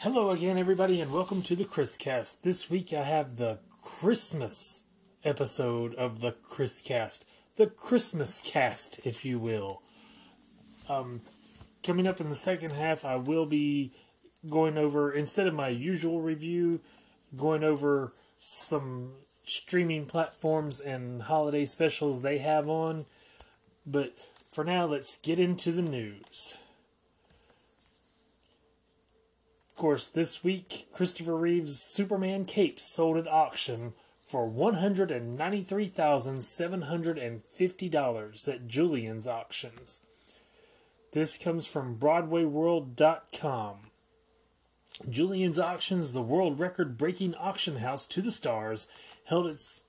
Hello again, everybody, and welcome to the Chriscast. This week I have the Christmas episode of the Chriscast, the Christmas cast, if you will. Um, coming up in the second half, I will be going over, instead of my usual review, going over some streaming platforms and holiday specials they have on. But for now, let's get into the news. Of course, this week, Christopher Reeve's Superman cape sold at auction for $193,750 at Julien's Auctions. This comes from BroadwayWorld.com. Julien's Auctions, the world record breaking auction house to the stars, held its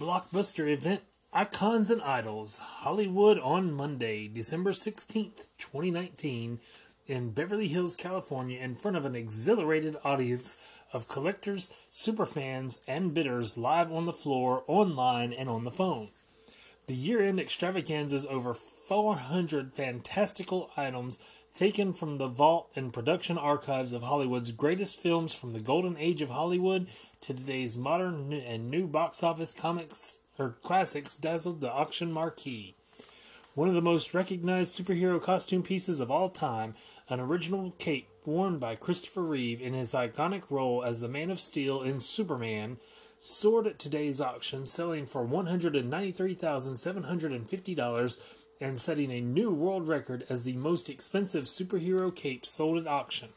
blockbuster event Icons and Idols Hollywood on Monday, December 16th, 2019 in Beverly Hills, California, in front of an exhilarated audience of collectors, superfans, and bidders live on the floor, online, and on the phone. The year end extravaganza's over 400 fantastical items taken from the vault and production archives of Hollywood's greatest films from the golden age of Hollywood to today's modern and new box office comics or classics dazzled the auction marquee. One of the most recognized superhero costume pieces of all time, an original cape worn by Christopher Reeve in his iconic role as the Man of Steel in Superman, soared at today's auction, selling for $193,750 and setting a new world record as the most expensive superhero cape sold at auction.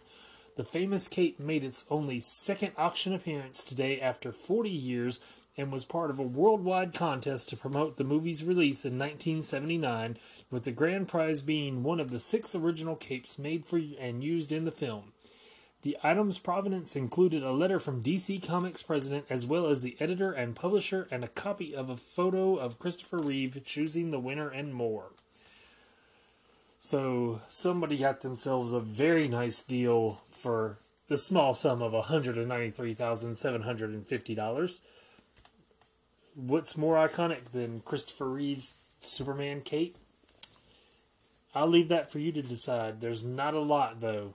The famous cape made its only second auction appearance today after 40 years and was part of a worldwide contest to promote the movie's release in 1979, with the grand prize being one of the six original capes made for and used in the film. The item's provenance included a letter from DC Comics president, as well as the editor and publisher, and a copy of a photo of Christopher Reeve choosing the winner, and more. So, somebody got themselves a very nice deal for the small sum of $193,750 what's more iconic than Christopher Reeve's Superman cape? I'll leave that for you to decide. There's not a lot, though.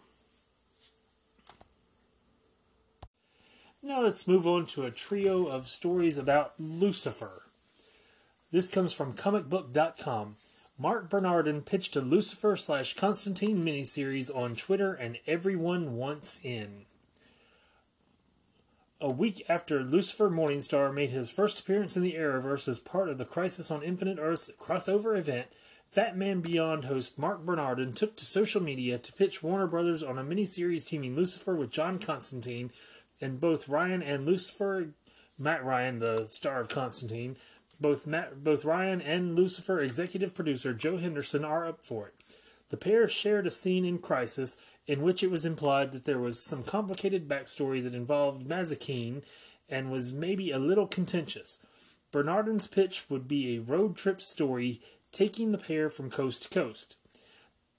Now let's move on to a trio of stories about Lucifer. This comes from comicbook.com. Marc Bernardin pitched a Lucifer slash Constantine miniseries on Twitter, and everyone wants in. A week after Lucifer Morningstar made his first appearance in the Arrowverse as part of the Crisis on Infinite Earths crossover event, Fatman Beyond host Marc Bernardin took to social media to pitch Warner Brothers on a miniseries teaming Lucifer with John Constantine, and both Ryan and Lucifer, Matt Ryan, the star of Constantine, both Matt, both Ryan and Lucifer executive producer Joe Henderson are up for it. The pair shared a scene in Crisis in which it was implied that there was some complicated backstory that involved Mazikeen and was maybe a little contentious. Bernardin's pitch would be a road trip story taking the pair from coast to coast.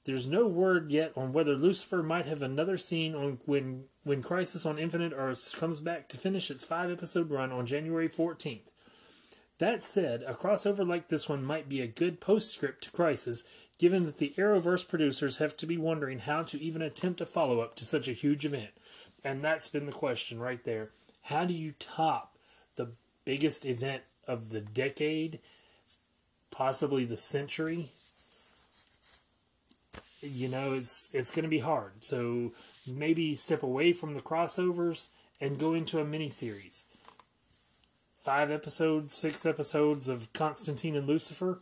There's no word yet on whether Lucifer might have another scene on when when Crisis on Infinite Earths comes back to finish its five episode run on January 14th. That said, a crossover like this one might be a good postscript to Crisis, given that the Arrowverse producers have to be wondering how to even attempt a follow up to such a huge event. And that's been the question right there. How do you top the biggest event of the decade, possibly the century? You know, it's it's going to be hard. So maybe step away from the crossovers and go into a mini series. Five episodes, six episodes of Constantine and Lucifer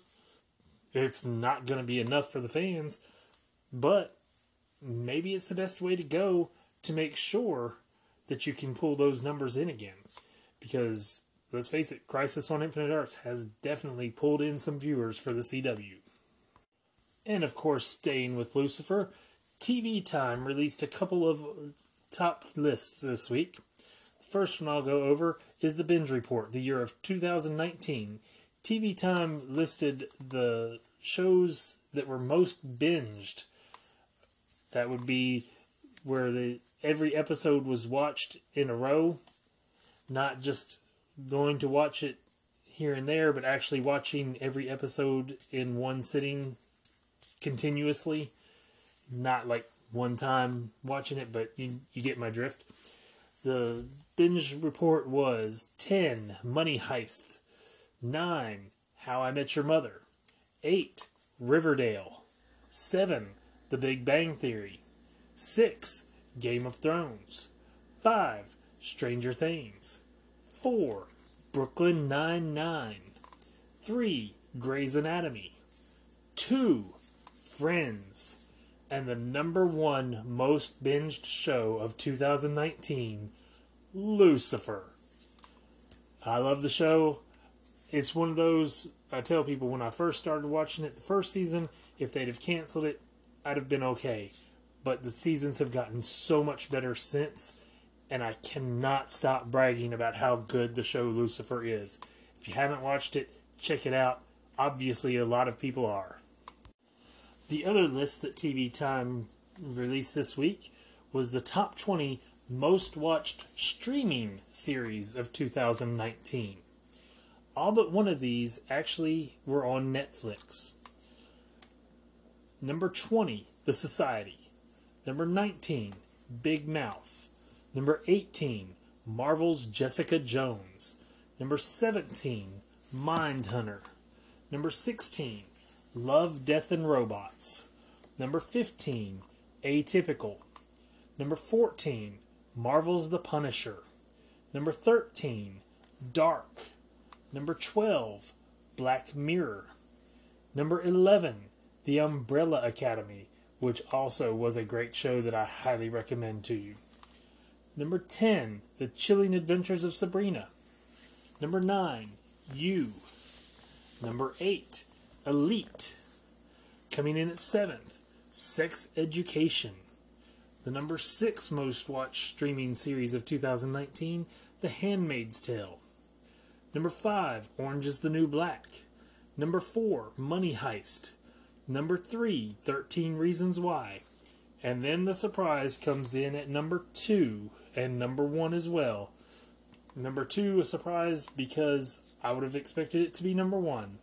it's not going to be enough for the fans, but maybe it's the best way to go to make sure that you can pull those numbers in again. Because let's face it, Crisis on Infinite Earths has definitely pulled in some viewers for the CW. And of course, staying with Lucifer, TV Time released a couple of top lists this week. First one I'll go over is the Binge Report, the year of 2019. TV Time listed the shows that were most binged. That would be where the every episode was watched in a row, not just going to watch it here and there, but actually watching every episode in one sitting continuously, not like one time watching it, but you, you get my drift. The binge report was 10 Money Heist, 9 How I Met Your Mother, 8 Riverdale, 7 The Big Bang Theory, 6 Game of Thrones, 5 Stranger Things, 4 Brooklyn Nine-Nine, 3 Grey's Anatomy, 2 Friends, and the number one most binged show of 2019, Lucifer. I love the show. It's one of those I tell people when I first started watching it the first season, if they'd have canceled it, I'd have been okay. But the seasons have gotten so much better since, and I cannot stop bragging about how good the show Lucifer is. If you haven't watched it, check it out. Obviously, a lot of people are. The other list that TV Time released this week was the top 20 most watched streaming series of 2019. All but one of these actually were on Netflix. Number 20, The Society. Number 19, Big Mouth. Number 18, Marvel's Jessica Jones. Number 17, Mindhunter. Number 16, Love, Death, and Robots. Number 15, Atypical. Number 14, Marvel's The Punisher. Number 13, Dark. Number 12, Black Mirror. Number 11, The Umbrella Academy, which also was a great show that I highly recommend to you. Number 10, The Chilling Adventures of Sabrina. Number 9, You. Number 8, Elite. Coming in at 7th, Sex Education. The number 6 most watched streaming series of 2019, The Handmaid's Tale. Number 5, Orange is the New Black. Number 4, Money Heist. Number 3, 13 Reasons Why. And then the surprise comes in at number 2 and number 1 as well. Number 2, a surprise because I would have expected it to be number 1.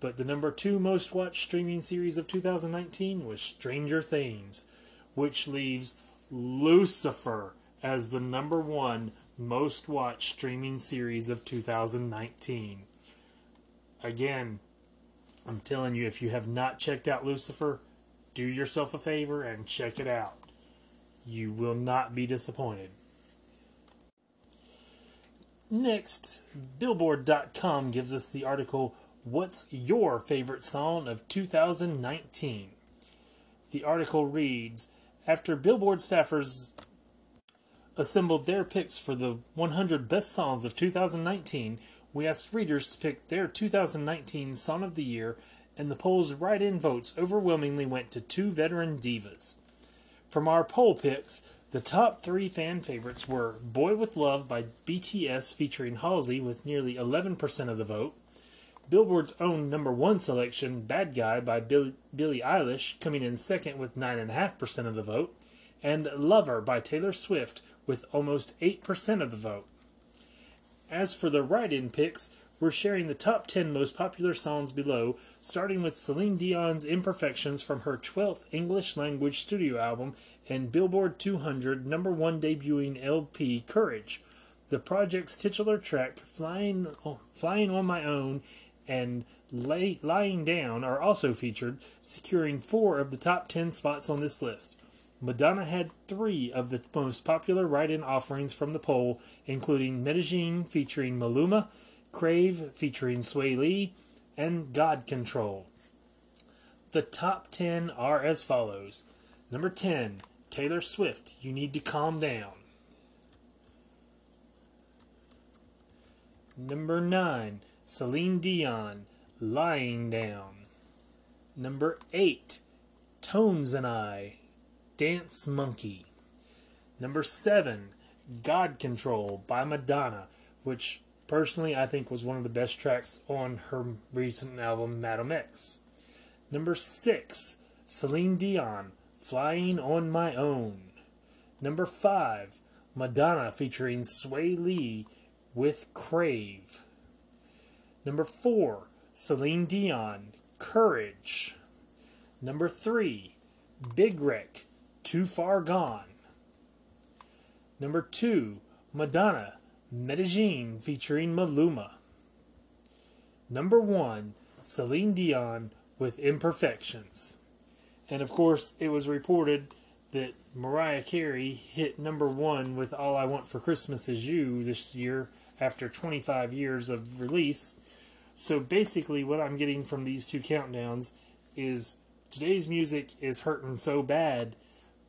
But the number 2 most watched streaming series of 2019 was Stranger Things which leaves Lucifer as the number one most watched streaming series of 2019. Again, I'm telling you, if you have not checked out Lucifer, do yourself a favor and check it out. You will not be disappointed. Next, Billboard.com gives us the article What's Your Favorite Song of 2019? The article reads after Billboard staffers assembled their picks for the 100 best songs of 2019, we asked readers to pick their 2019 Song of the Year, and the poll's write in votes overwhelmingly went to two veteran divas. From our poll picks, the top three fan favorites were Boy with Luv by BTS featuring Halsey with nearly 11% of the vote, Billboard's own number one selection, Bad Guy by Billie, Eilish, coming in second with 9.5% of the vote, and Lover by Taylor Swift with almost 8% of the vote. As for the write in picks, we're sharing the top 10 most popular songs below, starting with Celine Dion's Imperfections from her 12th English language studio album and Billboard 200 number one debuting LP Courage. The project's titular track, Flying, oh, Flying on My Own, and lay, Lying Down are also featured, securing four of the top 10 spots on this list. Madonna had three of the most popular write in offerings from the poll, including Medellin featuring Maluma, Crave featuring Swae Lee, and God Control. The top 10 are as follows Number 10, Taylor Swift, You Need to Calm Down. Number 9, Celine Dion, Lying Down. Number 8, Tones and I, Dance Monkey. Number 7, God Control by Madonna, which personally I think was one of the best tracks on her recent album, Madame X. Number 6, Celine Dion, Flying on My Own. Number 5, Madonna featuring Swae Lee with Crave. Number four, Celine Dion, Courage. Number three, Big Wreck, Too Far Gone. Number two, Madonna, Medellin featuring Maluma. Number one, Celine Dion with Imperfections. And of course, it was reported that Mariah Carey hit number one with All I Want for Christmas Is You this year after 25 years of release. So basically, what I'm getting from these two countdowns is today's music is hurting so bad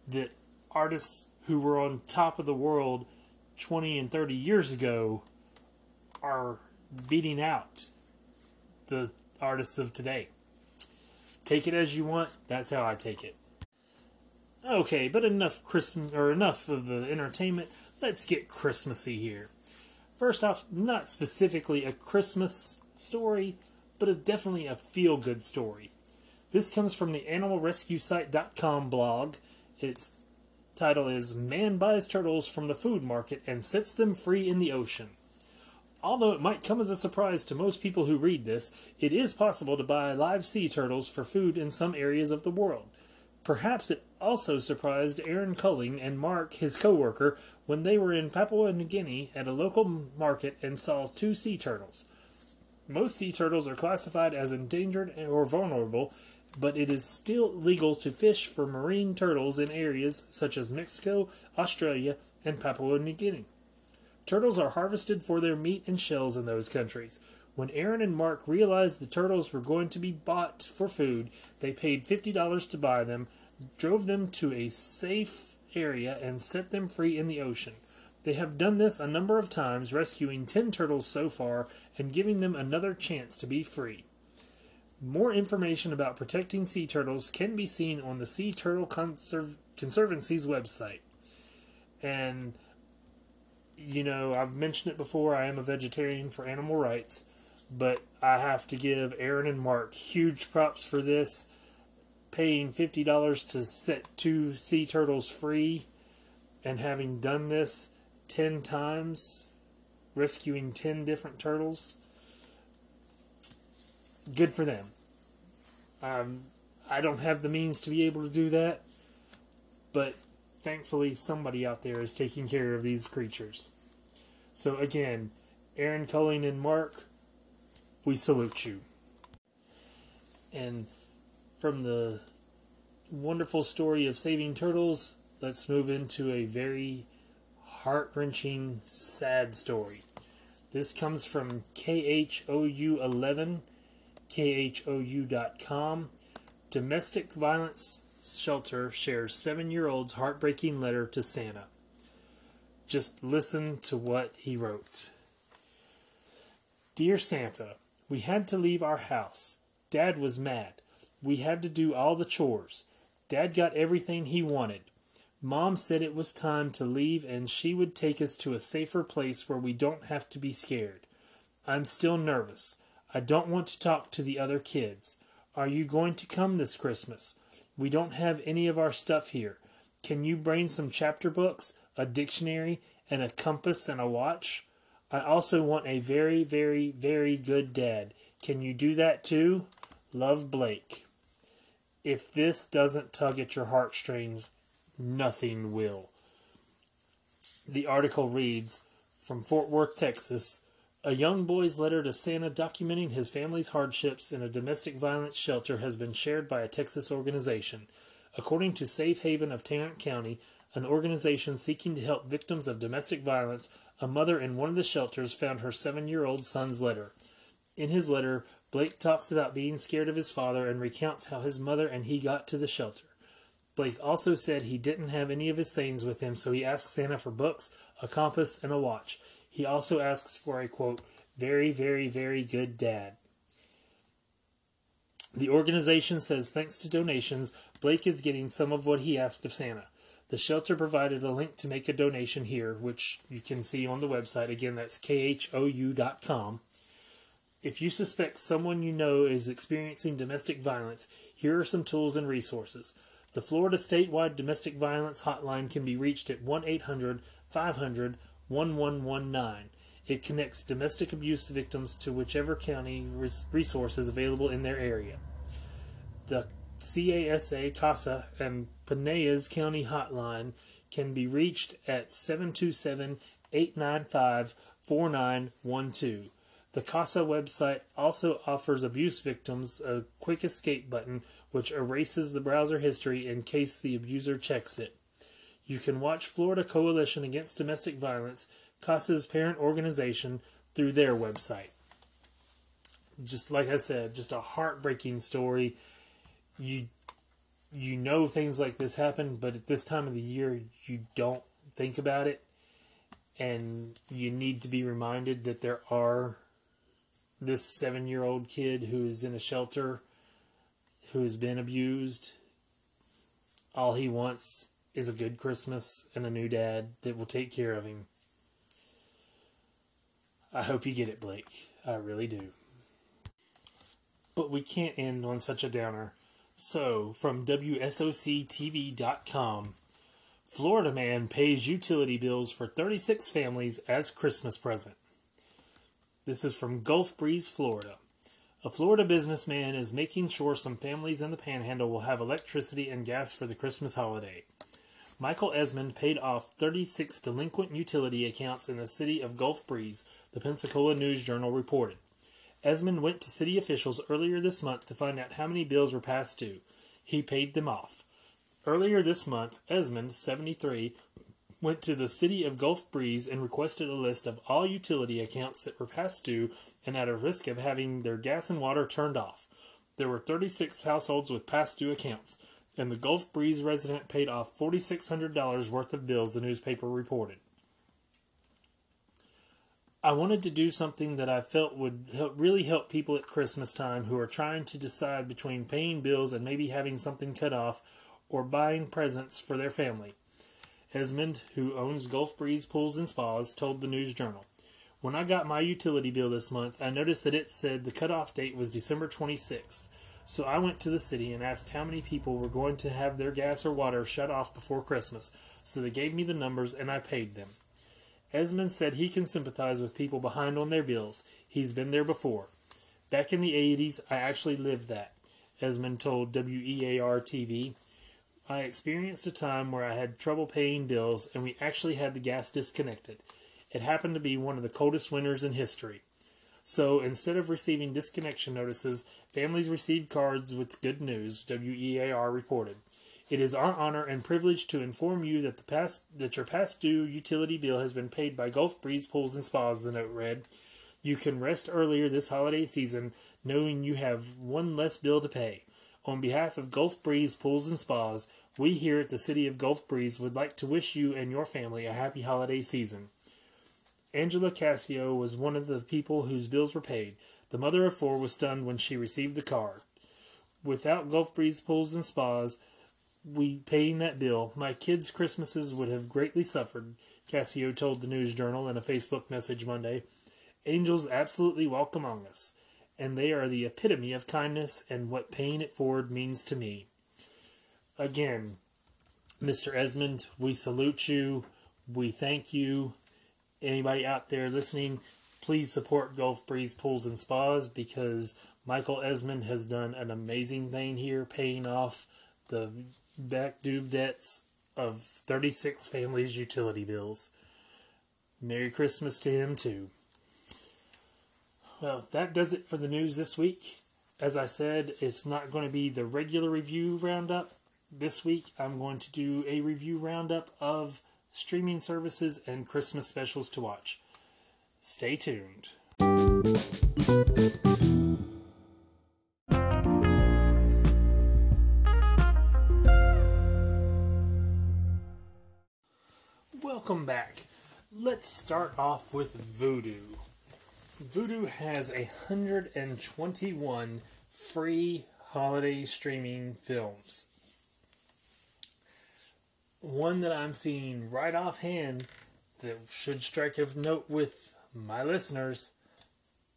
that artists who were on top of the world 20 and 30 years ago are beating out the artists of today. Take it as you want. That's how I take it. Okay, but enough Christmas or enough of the entertainment. Let's get Christmassy here. First off, not specifically a Christmas story, but a, definitely a feel good story. This comes from the animalrescuesite.com blog. Its title is Man Buys Turtles from the Food Market and Sets Them Free in the Ocean. Although it might come as a surprise to most people who read this, it is possible to buy live sea turtles for food in some areas of the world. Perhaps it also surprised Aaron Culling and Mark, his co-worker, when they were in Papua New Guinea at a local market and saw two sea turtles. Most sea turtles are classified as endangered or vulnerable, but it is still legal to fish for marine turtles in areas such as Mexico, Australia, and Papua New Guinea. Turtles are harvested for their meat and shells in those countries. When Aaron and Mark realized the turtles were going to be bought for food, they paid $50 to buy them, drove them to a safe area, and set them free in the ocean. They have done this a number of times, rescuing 10 turtles so far and giving them another chance to be free. More information about protecting sea turtles can be seen on the Sea Turtle Conserv- Conservancy's website. And you know, I've mentioned it before, I am a vegetarian for animal rights, but I have to give Aaron and Mark huge props for this. Paying $50 to set two sea turtles free and having done this 10 times, rescuing 10 different turtles, good for them. Um, I don't have the means to be able to do that, but thankfully somebody out there is taking care of these creatures. So again, Aaron Culling and Mark, we salute you. And from the wonderful story of saving turtles, let's move into a very heart wrenching, sad story. This comes from KHOU11, KHOU.com. Domestic violence shelter shares seven year old's heartbreaking letter to Santa. Just listen to what he wrote. Dear Santa, we had to leave our house. Dad was mad. We had to do all the chores. Dad got everything he wanted. Mom said it was time to leave and she would take us to a safer place where we don't have to be scared. I'm still nervous. I don't want to talk to the other kids. Are you going to come this Christmas? We don't have any of our stuff here. Can you bring some chapter books, a dictionary, and a compass and a watch? I also want a very, very, very good dad. Can you do that too? Love Blake. If this doesn't tug at your heartstrings, nothing will. The article reads From Fort Worth, Texas, a young boy's letter to Santa documenting his family's hardships in a domestic violence shelter has been shared by a Texas organization. According to Safe Haven of Tarrant County, an organization seeking to help victims of domestic violence, a mother in one of the shelters found her seven year old son's letter. In his letter, Blake talks about being scared of his father and recounts how his mother and he got to the shelter. Blake also said he didn't have any of his things with him, so he asked Santa for books, a compass, and a watch. He also asks for a quote, very, very, very good dad. The organization says thanks to donations, Blake is getting some of what he asked of Santa. The shelter provided a link to make a donation here, which you can see on the website. Again, that's khou.com. If you suspect someone you know is experiencing domestic violence, here are some tools and resources. The Florida statewide domestic violence hotline can be reached at 1 800 500 1119. It connects domestic abuse victims to whichever county resource is available in their area. The CASA CASA and Pinellas County Hotline can be reached at 727 895 4912. The CASA website also offers abuse victims a quick escape button which erases the browser history in case the abuser checks it. You can watch Florida Coalition Against Domestic Violence, CASA's parent organization, through their website. Just like I said, just a heartbreaking story. You you know things like this happen, but at this time of the year you don't think about it and you need to be reminded that there are this 7-year-old kid who is in a shelter who has been abused. All he wants is a good Christmas and a new dad that will take care of him. I hope you get it, Blake. I really do. But we can't end on such a downer. So, from WSOCTV.com, Florida man pays utility bills for 36 families as Christmas present. This is from Gulf Breeze, Florida. A Florida businessman is making sure some families in the panhandle will have electricity and gas for the Christmas holiday. Michael Esmond paid off 36 delinquent utility accounts in the city of Gulf Breeze, the Pensacola News Journal reported. Esmond went to city officials earlier this month to find out how many bills were past due. He paid them off. Earlier this month, Esmond, 73, went to the city of Gulf Breeze and requested a list of all utility accounts that were past due and at a risk of having their gas and water turned off. There were 36 households with past due accounts, and the Gulf Breeze resident paid off $4,600 worth of bills, the newspaper reported. I wanted to do something that I felt would help, really help people at Christmas time who are trying to decide between paying bills and maybe having something cut off or buying presents for their family. Esmond, who owns Gulf Breeze Pools and Spas, told the News Journal. When I got my utility bill this month, I noticed that it said the cutoff date was December 26th. So I went to the city and asked how many people were going to have their gas or water shut off before Christmas. So they gave me the numbers and I paid them. Esmond said he can sympathize with people behind on their bills. He's been there before. Back in the 80s, I actually lived that, Esmond told WEAR TV. I experienced a time where I had trouble paying bills and we actually had the gas disconnected. It happened to be one of the coldest winters in history. So instead of receiving disconnection notices, families received cards with good news, WEAR reported. It is our honor and privilege to inform you that the past that your past due utility bill has been paid by Gulf Breeze Pools and Spas, the note read. You can rest earlier this holiday season knowing you have one less bill to pay. On behalf of Gulf Breeze Pools and Spas, we here at the City of Gulf Breeze would like to wish you and your family a happy holiday season. Angela Cassio was one of the people whose bills were paid. The mother of four was stunned when she received the card. Without Gulf Breeze Pools and Spas, we paying that bill, my kids' Christmases would have greatly suffered, Cassio told the News Journal in a Facebook message Monday. Angels absolutely walk among us and they are the epitome of kindness and what paying it forward means to me. Again, Mr. Esmond, we salute you. We thank you. Anybody out there listening, please support Gulf Breeze Pools and Spas because Michael Esmond has done an amazing thing here, paying off the back due debts of 36 families' utility bills. Merry Christmas to him, too. Well, that does it for the news this week. As I said, it's not going to be the regular review roundup. This week, I'm going to do a review roundup of streaming services and Christmas specials to watch. Stay tuned. Welcome back. Let's start off with Vudu. Vudu has 121 free holiday streaming films. One that I'm seeing right offhand that should strike a note with my listeners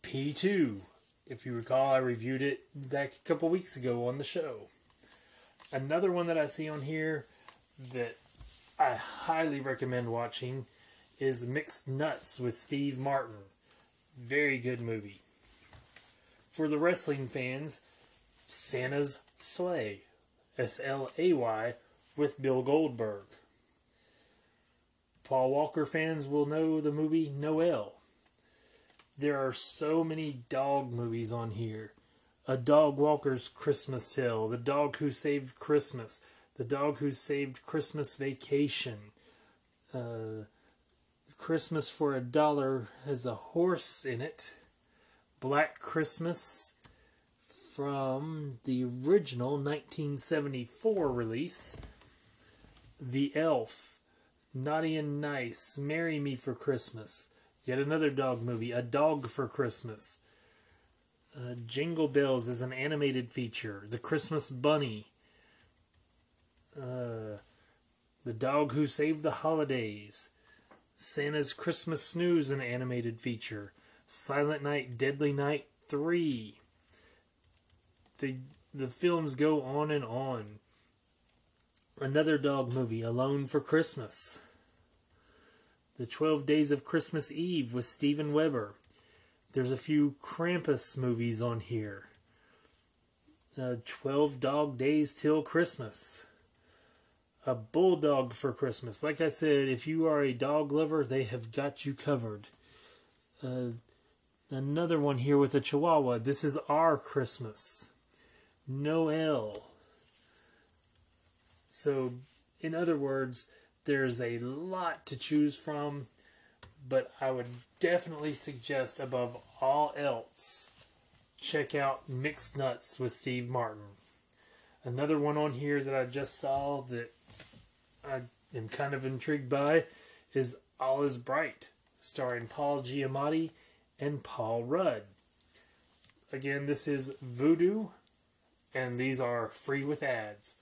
P2. If you recall, I reviewed it back a couple weeks ago on the show. Another one that I see on here that I highly recommend watching is Mixed Nuts with Steve Martin. Very good movie. For the wrestling fans, Santa's Slay S L A Y, with Bill Goldberg. Paul Walker fans will know the movie Noel. There are so many dog movies on here. A Dog Walker's Christmas Tale, The Dog Who Saved Christmas, The Dog Who Saved Christmas Vacation, uh, Christmas for a Dollar has a horse in it, Black Christmas from the original 1974 release, The Elf, Naughty and Nice, Marry Me for Christmas, yet another dog movie, A Dog for Christmas. Uh, Jingle Bells is an animated feature. The Christmas Bunny. Uh, the Dog Who Saved the Holidays. Santa's Christmas Snooze, an animated feature. Silent Night, Deadly Night 3. The, the films go on and on. Another dog movie, Alone for Christmas. The 12 Days of Christmas Eve with Steven Weber. There's a few Krampus movies on here. Uh, 12 Dog Days Till Christmas. A Bulldog for Christmas. Like I said, if you are a dog lover, they have got you covered. Uh, another one here with a Chihuahua. This is Our Christmas. Noel. So, in other words, there's a lot to choose from but I would definitely suggest above all else check out Mixed Nuts with Steve Martin. Another one on here that I just saw that I am kind of intrigued by is All Is Bright, starring Paul Giamatti and Paul Rudd. Again, this is Vudu, and these are free with ads.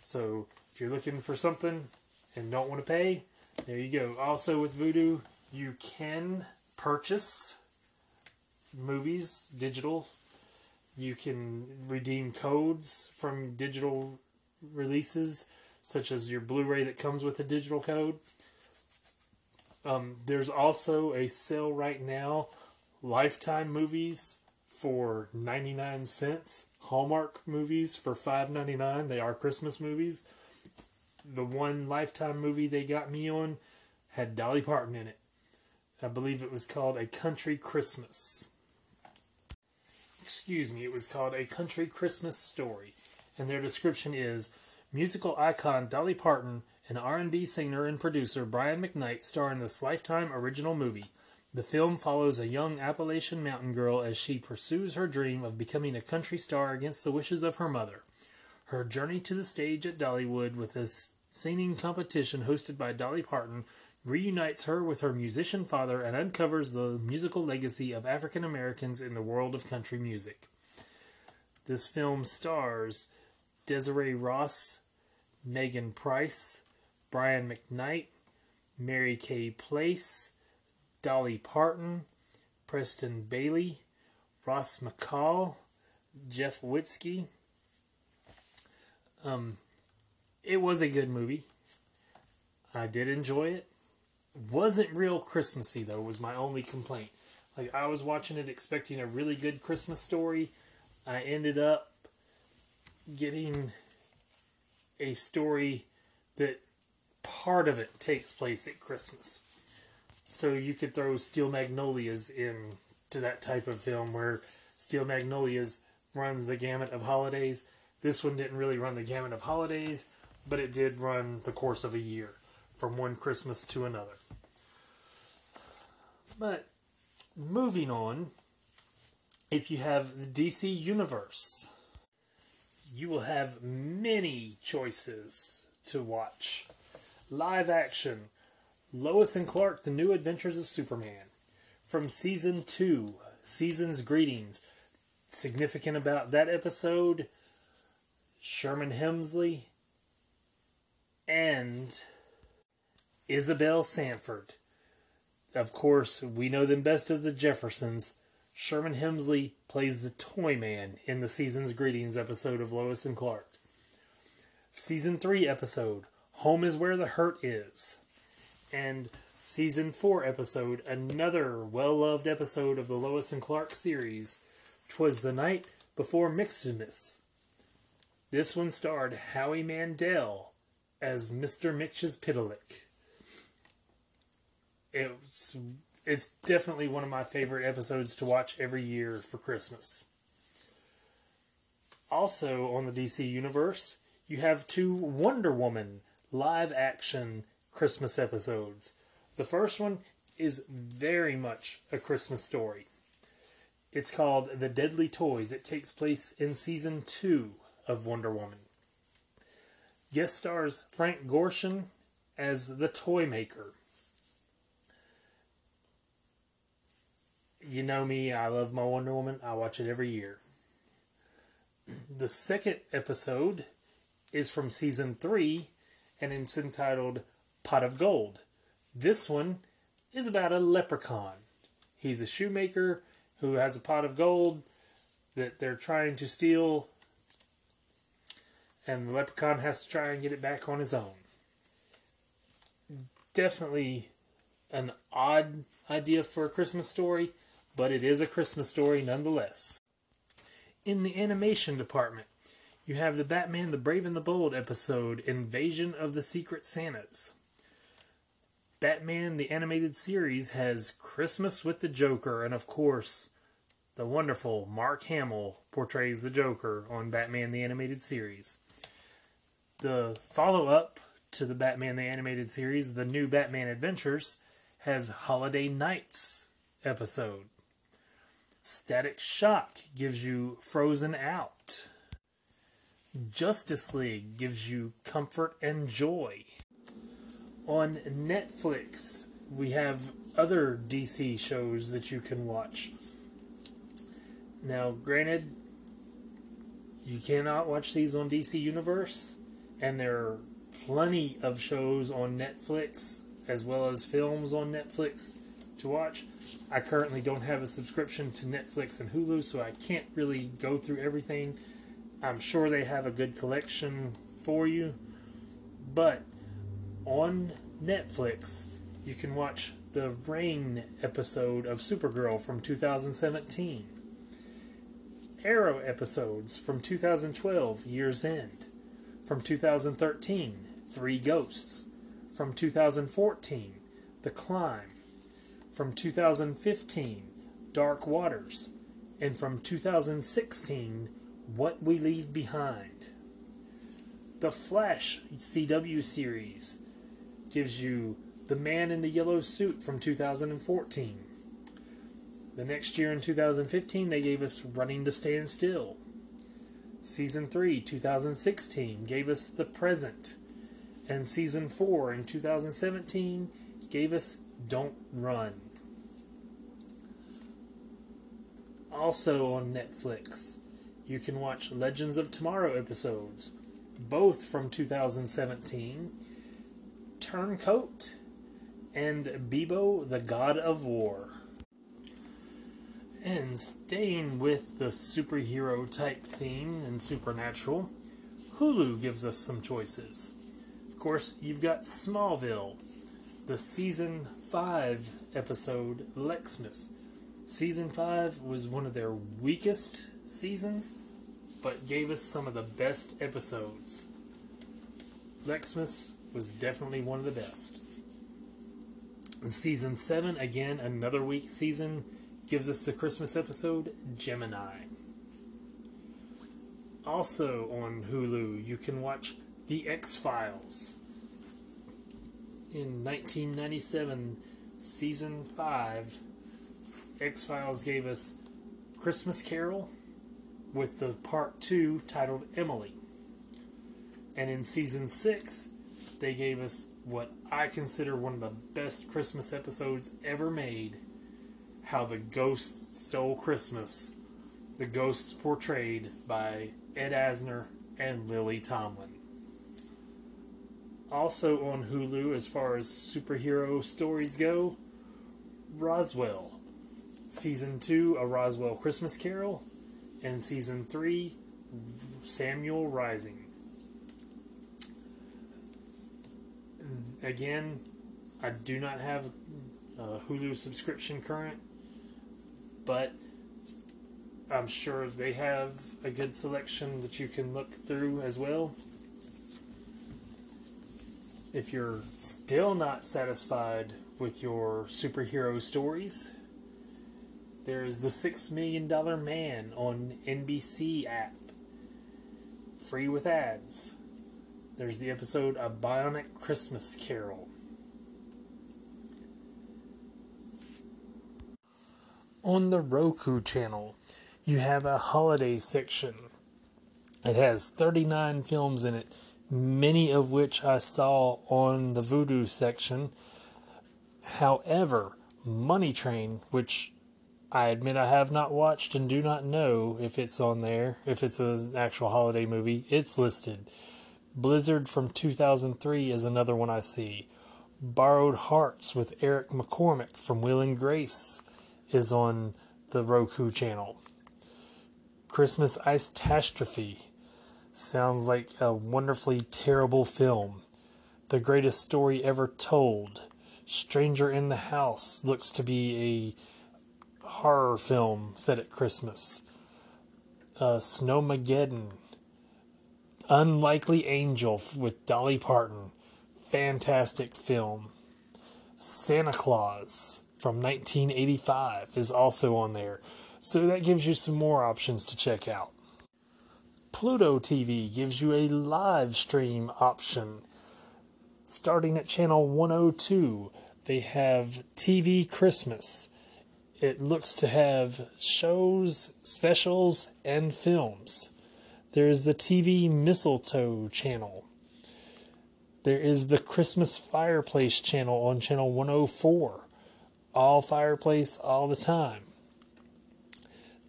So if you're looking for something and don't want to pay, there you go. Also with Vudu, you can purchase movies digital. You can redeem codes from digital releases, such as your Blu ray that comes with a digital code. Um, there's also a sale right now Lifetime movies for 99 cents, Hallmark movies for 5.99. They are Christmas movies. The one Lifetime movie they got me on had Dolly Parton in it. I believe it was called A Country Christmas. Excuse me, it was called A Country Christmas Story, and their description is musical icon Dolly Parton and R&B singer and producer Brian McKnight star in this Lifetime original movie. The film follows a young Appalachian mountain girl as she pursues her dream of becoming a country star against the wishes of her mother. Her journey to the stage at Dollywood with a singing competition hosted by Dolly Parton reunites her with her musician father and uncovers the musical legacy of African Americans in the world of country music. This film stars Desiree Ross, Megan Price, Brian McKnight, Mary Kay Place, Dolly Parton, Preston Bailey, Ross McCall, Jeff Witzke. Um, it was a good movie. I did enjoy it wasn't real Christmassy though. Was my only complaint. Like I was watching it expecting a really good Christmas story. I ended up getting a story that part of it takes place at Christmas. So you could throw Steel Magnolias in to that type of film where Steel Magnolias runs the gamut of holidays. This one didn't really run the gamut of holidays, but it did run the course of a year from one Christmas to another. But moving on, if you have the DC Universe, you will have many choices to watch. Live action Lois and Clark, The New Adventures of Superman. From season two, Season's Greetings. Significant about that episode, Sherman Hemsley and Isabel Sanford. Of course, we know them best as the Jeffersons. Sherman Hemsley plays the Toy Man in the season's greetings episode of Lois and Clark. Season 3 episode, Home is Where the Hurt Is. And season 4 episode, another well loved episode of the Lois and Clark series, Twas the Night Before Mxymas. This one starred Howie Mandel as Mr. Mxyzptlk. It's it's definitely one of my favorite episodes to watch every year for Christmas. Also on the DC universe, you have two Wonder Woman live action Christmas episodes. The first one is very much a Christmas story. It's called The Deadly Toys. It takes place in season two of Wonder Woman. Guest stars Frank Gorshin as the toy maker. You know me, I love my Wonder Woman. I watch it every year. The second episode is from season three and it's entitled Pot of Gold. This one is about a leprechaun. He's a shoemaker who has a pot of gold that they're trying to steal, and the leprechaun has to try and get it back on his own. Definitely an odd idea for a Christmas story, but it is a Christmas story nonetheless. In the animation department, you have the Batman the Brave and the Bold episode Invasion of the Secret Santas. Batman the Animated Series has Christmas with the Joker, and of course, the wonderful Mark Hamill portrays the Joker on Batman the Animated Series. The follow up to the Batman the Animated Series, The New Batman Adventures, has Holiday Nights episode. Static Shock gives you Frozen Out. Justice League gives you comfort and joy. On Netflix, we have other DC shows that you can watch. Now, granted, you cannot watch these on DC Universe, and there are plenty of shows on Netflix as well as films on Netflix to watch. I currently don't have a subscription to Netflix and Hulu, so I can't really go through everything. I'm sure they have a good collection for you, but on Netflix, you can watch the Rain episode of Supergirl from 2017, Arrow episodes from 2012, Year's End, from 2013, Three Ghosts, from 2014, The Climb, from 2015, Dark Waters, and from 2016, What We Leave Behind. The Flash CW series gives you The Man in the Yellow Suit from 2014. The next year in 2015, they gave us Running to Stand Still. Season 3, 2016, gave us The Present. And Season 4 in 2017 gave us Don't Run. Also on Netflix, you can watch Legends of Tomorrow episodes, both from 2017 Turncoat and Beebo the God of War. And staying with the superhero type theme and supernatural, Hulu gives us some choices. Of course, you've got Smallville, the season 5 episode Lexmas. Season 5 was one of their weakest seasons, but gave us some of the best episodes. Lexmas was definitely one of the best. season 7, again, another week season, gives us the Christmas episode Gemini. Also on Hulu, you can watch The X Files. In 1997, season 5, X Files gave us Christmas Carol with the part 2 titled Emily. And in season 6, they gave us what I consider one of the best Christmas episodes ever made How the Ghosts Stole Christmas. The Ghosts portrayed by Ed Asner and Lily Tomlin. Also on Hulu, as far as superhero stories go, Roswell. Season 2, A Roswell Christmas Carol. And Season 3, Samuel Rising. Again, I do not have a Hulu subscription current, but I'm sure they have a good selection that you can look through as well. If you're still not satisfied with your superhero stories, there's The Six Million Dollar Man on NBC app, free with ads. There's the episode A Bionic Christmas Carol. On the Roku channel, you have a holiday section. It has 39 films in it, many of which I saw on the Vudu section. However, Money Train, which I admit I have not watched and do not know if it's on there, if it's an actual holiday movie, it's listed. Blizzard from 2003 is another one I see. Borrowed Hearts with Eric McCormack from Will and Grace is on the Roku channel. Christmas Ice-Tastrophe sounds like a wonderfully terrible film. The Greatest Story Ever Told. Stranger in the House looks to be a horror film set at Christmas. Uh, Snowmageddon. Unlikely Angel with Dolly Parton. Fantastic film. Santa Claus from 1985 is also on there. So that gives you some more options to check out. Pluto TV gives you a live stream option. Starting at channel 102, they have TV Christmas. It looks to have shows, specials, and films. There is the TV Mistletoe channel. There is the Christmas Fireplace channel on channel 104 all fireplace all the time.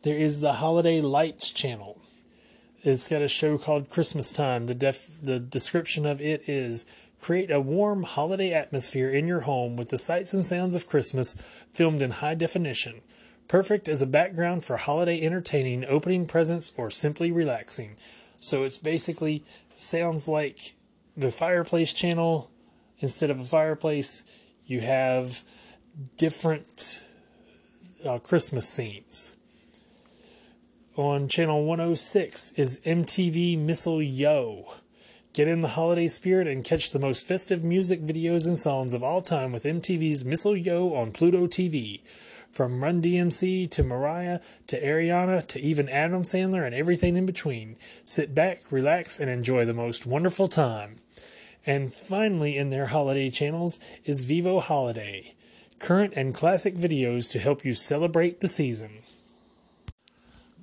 There is the Holiday Lights channel. It's got a show called Christmas Time. The def- the description of it is create a warm holiday atmosphere in your home with the sights and sounds of Christmas filmed in high definition. Perfect as a background for holiday entertaining, opening presents, or simply relaxing. So it's basically sounds like the fireplace channel instead of a fireplace. You have different uh, Christmas scenes. On channel 106 is MTV Missile Yo. Get in the holiday spirit and catch the most festive music videos and songs of all time with MTV's Missile Yo on Pluto TV. From Run DMC to Mariah to Ariana to even Adam Sandler and everything in between. Sit back, relax, and enjoy the most wonderful time. And finally, in their holiday channels is Vevo Holiday current and classic videos to help you celebrate the season.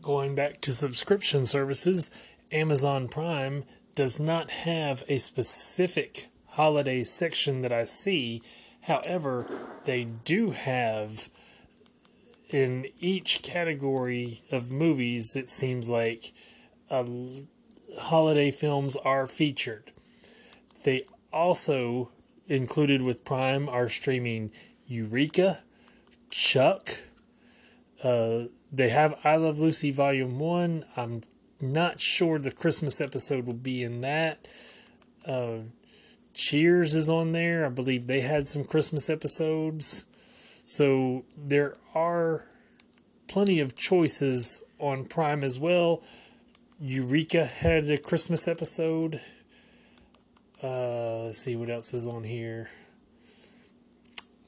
Going back to subscription services, Amazon Prime does not have a specific holiday section that I see. However, they do have in each category of movies, it seems like uh, holiday films are featured. They also included with Prime are streaming Eureka, Chuck. Uh, they have I Love Lucy Volume 1. I'm not sure the Christmas episode will be in that. Uh, Cheers is on there. I believe they had some Christmas episodes. So there are plenty of choices on Prime as well. Eureka had a Christmas episode. Uh, let's see what else is on here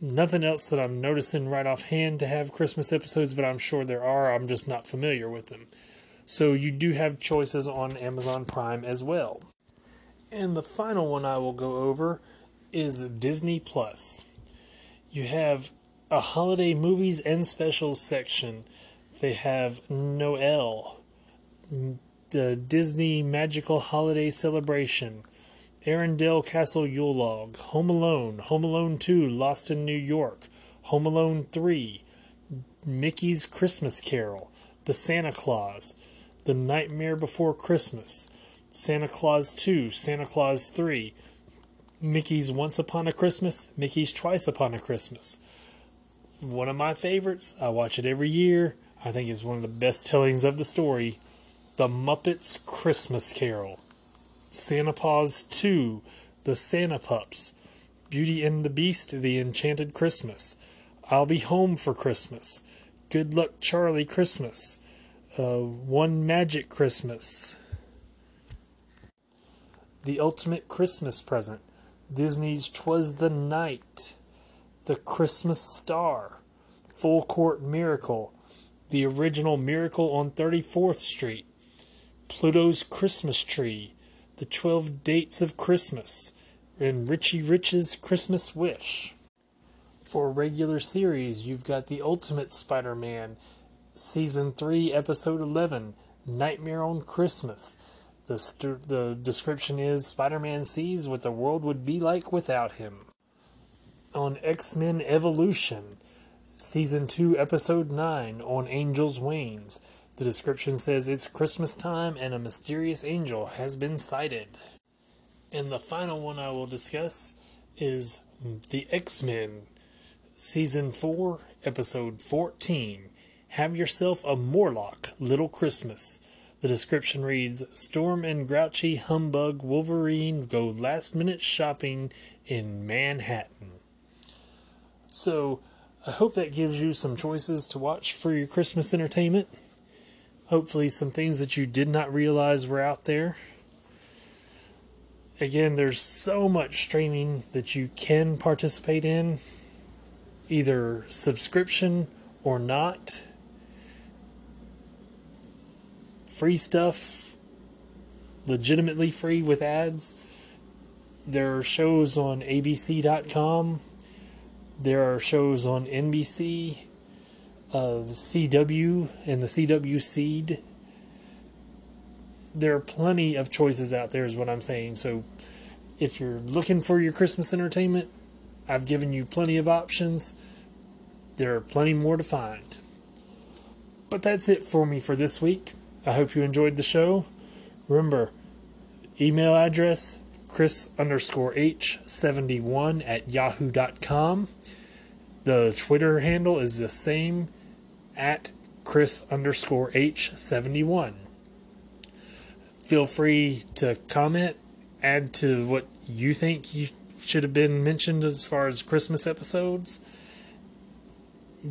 nothing else that I'm noticing right offhand to have Christmas episodes, but I'm sure there are. I'm just not familiar with them. So you do have choices on Amazon Prime as well. And the final one I will go over is Disney Plus. You have a holiday movies and specials section. They have Noel, the Disney Magical Holiday Celebration, Arendelle Castle Yule Log, Home Alone, Home Alone 2, Lost in New York, Home Alone 3, Mickey's Christmas Carol, The Santa Claus, The Nightmare Before Christmas, Santa Claus 2, Santa Claus 3, Mickey's Once Upon a Christmas, Mickey's Twice Upon a Christmas. One of my favorites, I watch it every year. I think it's one of the best tellings of the story. The Muppets Christmas Carol. Santa Paws 2, The Santa Pups, Beauty and the Beast, The Enchanted Christmas, I'll Be Home for Christmas, Good Luck Charlie Christmas, uh, One Magic Christmas, The Ultimate Christmas Present, Disney's Twas the Night, The Christmas Star, Full Court Miracle, The Original Miracle on 34th Street, Pluto's Christmas Tree, The Twelve Dates of Christmas, and Richie Rich's Christmas Wish. For regular series, you've got The Ultimate Spider Man, Season 3, Episode 11, Nightmare on Christmas. The, the description is Spider Man sees what the world would be like without him. On X Men Evolution, Season 2, Episode 9, on Angel's Wings. The description says it's Christmas time and a mysterious angel has been sighted. And the final one I will discuss is The X Men, Season 4, Episode 14 Have Yourself a Morlock, Little Christmas. The description reads Storm and grouchy humbug Wolverine go last minute shopping in Manhattan. So, I hope that gives you some choices to watch for your Christmas entertainment. Hopefully, some things that you did not realize were out there. Again, there's so much streaming that you can participate in, either subscription or not. Free stuff, legitimately free with ads. There are shows on ABC.com. There are shows on NBC, uh, the CW, and the CW Seed. There are plenty of choices out there, is what I'm saying. So, if you're looking for your Christmas entertainment, I've given you plenty of options. There are plenty more to find. But that's it for me for this week. I hope you enjoyed the show. Remember, email address chris underscore h71 at yahoo.com. The Twitter handle is the same at chris underscore h71. Feel free to comment, add to what you think you should have been mentioned as far as Christmas episodes.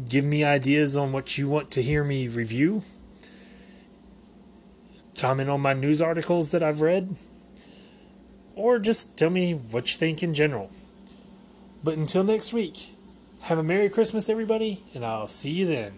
Give me ideas on what you want to hear me review. Comment on my news articles that I've read or just tell me what you think in general. But until next week, have a Merry Christmas, everybody, and I'll see you then.